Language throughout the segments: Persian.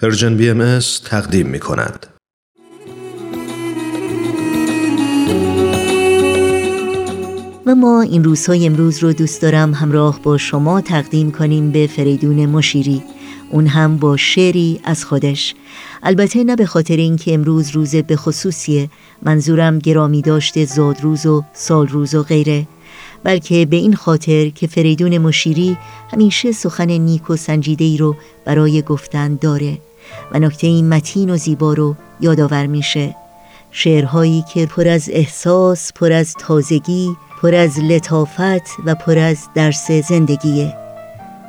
Persian BM تقدیم می کند. و ما این روزهای امروز رو دوست دارم همراه با شما تقدیم کنیم به فریدون مشیری. اون هم با شعری از خودش. البته نه به خاطر اینکه امروز روز به خصوصیه منظورم گرامی داشته زادروز و سالروز و غیره. بلکه به این خاطر که فریدون مشیری همیشه سخن نیک و سنجیده رو برای گفتن داره و نکته این متین و زیبا رو یادآور میشه. شعرهایی که پر از احساس، پر از تازگی، پر از لطافت و پر از درس زندگیه.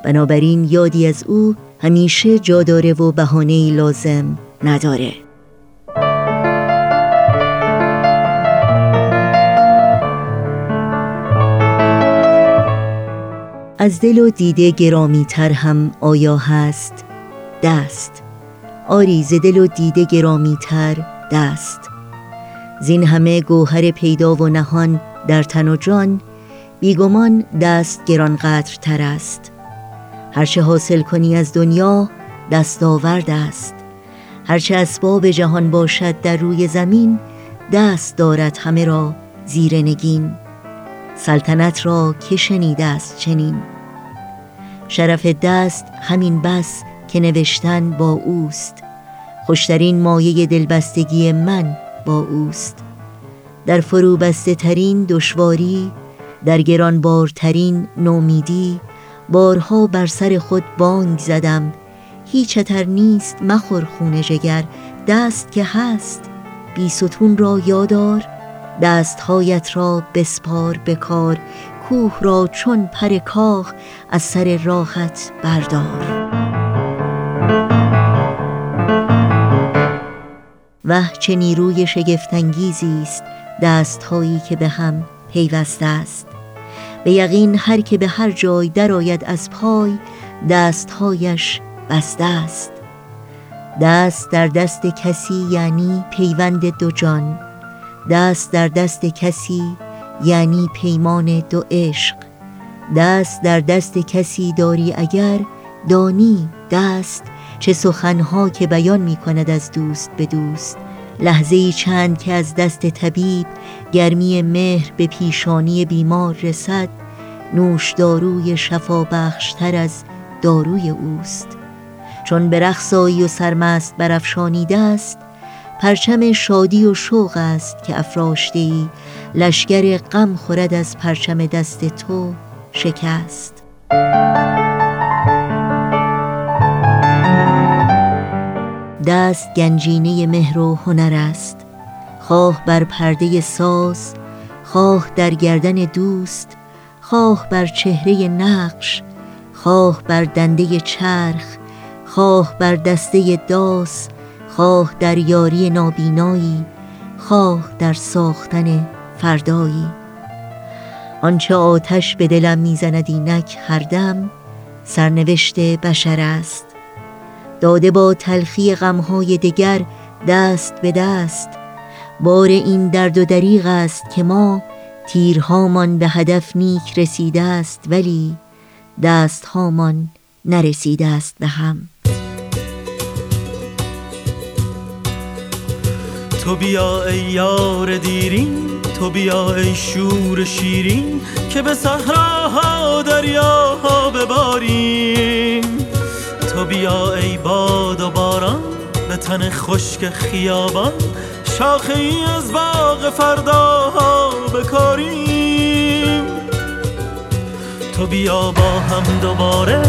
بنابراین یادی از او همیشه جا داره و بهانه لازم نداره. از دل و دیده گرامی تر هم آیا هست؟ دست. آری ز دل و دیده گرامی تر دست. زین همه گوهر پیدا و نهان در تن و جان بیگمان دست گران قدر تر است هرچه حاصل کنی از دنیا دستاورد است. هرچه اسباب جهان باشد در روی زمین دست دارد همه را زیر نگین. سلطنت را که شنیده است چنین؟ شرف دست همین بس که نوشتن با اوست. خوشترین مایه دلبستگی من با اوست. در فرو بسته ترین دشواری در گرانبارترین نومیدی بارها بر سر خود بانگ زدم. هیچ تر نیست مخور خون جگر دست که هست بی ستون را یادار دستهایت را بسپار بکار کوه را چون پر کاخ از سر راحت بردار. وه چه نیروی شگفتانگیزی است دستهایی که به هم پیوسته است. به یقین هر که به هر جای درآید از پای دستهایش بسته است. دست در دست کسی یعنی پیوند دو جان. دست در دست کسی یعنی پیمان دو عشق. دست در دست کسی داری اگر دانی دست چه سخنها که بیان می کند از دوست به دوست. لحظه چند که از دست طبیب گرمی مهر به پیشانی بیمار رسد نوش داروی شفا بخشتر از داروی اوست. چون به رخصایی و سرمست برافشانیده است پرچم شادی و شوق است که افراشته ای لشگر غم خورد از پرچم دست تو شکست. دست گنجینه مهر و هنر است. خواه بر پرده ساز خواه در گردن دوست خواه بر چهره نقش خواه بر دنده چرخ خواه بر دسته داس خواه در یاری نابینایی خواه در ساختن فردایی. آنچه آتش به دلم می‌زند اینک هر دم سرنوشت بشر است. داده با تلخی غمهای دگر دست به دست. بار این درد و دریغ است که ما تیرهامان به هدف نیک رسیده است ولی دستهامان نرسیده است به هم. تو بیا ای یار دیرین تو بیا ای شور شیرین که به صحراها دریاها بباریم. تو بیا ای باد و باران به تن خشک خیابان شاخه ای از باغ فرداها بکاریم. تو بیا با هم دوباره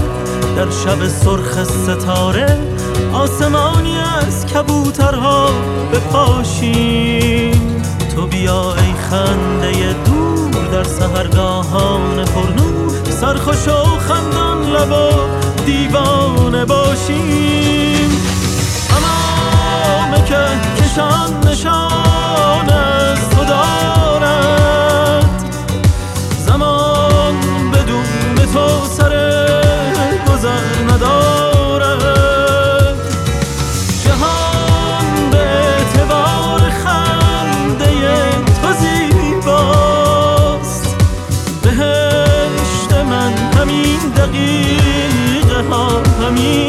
در شب سرخ ستاره آسمانی از کبوترها بپاشیم. تو بیا ای خنده دور در سهرگاهان پرنو سرخوش و خندان لب و دیوانه باشیم. تمام که کشان نشان دقیقه ها همین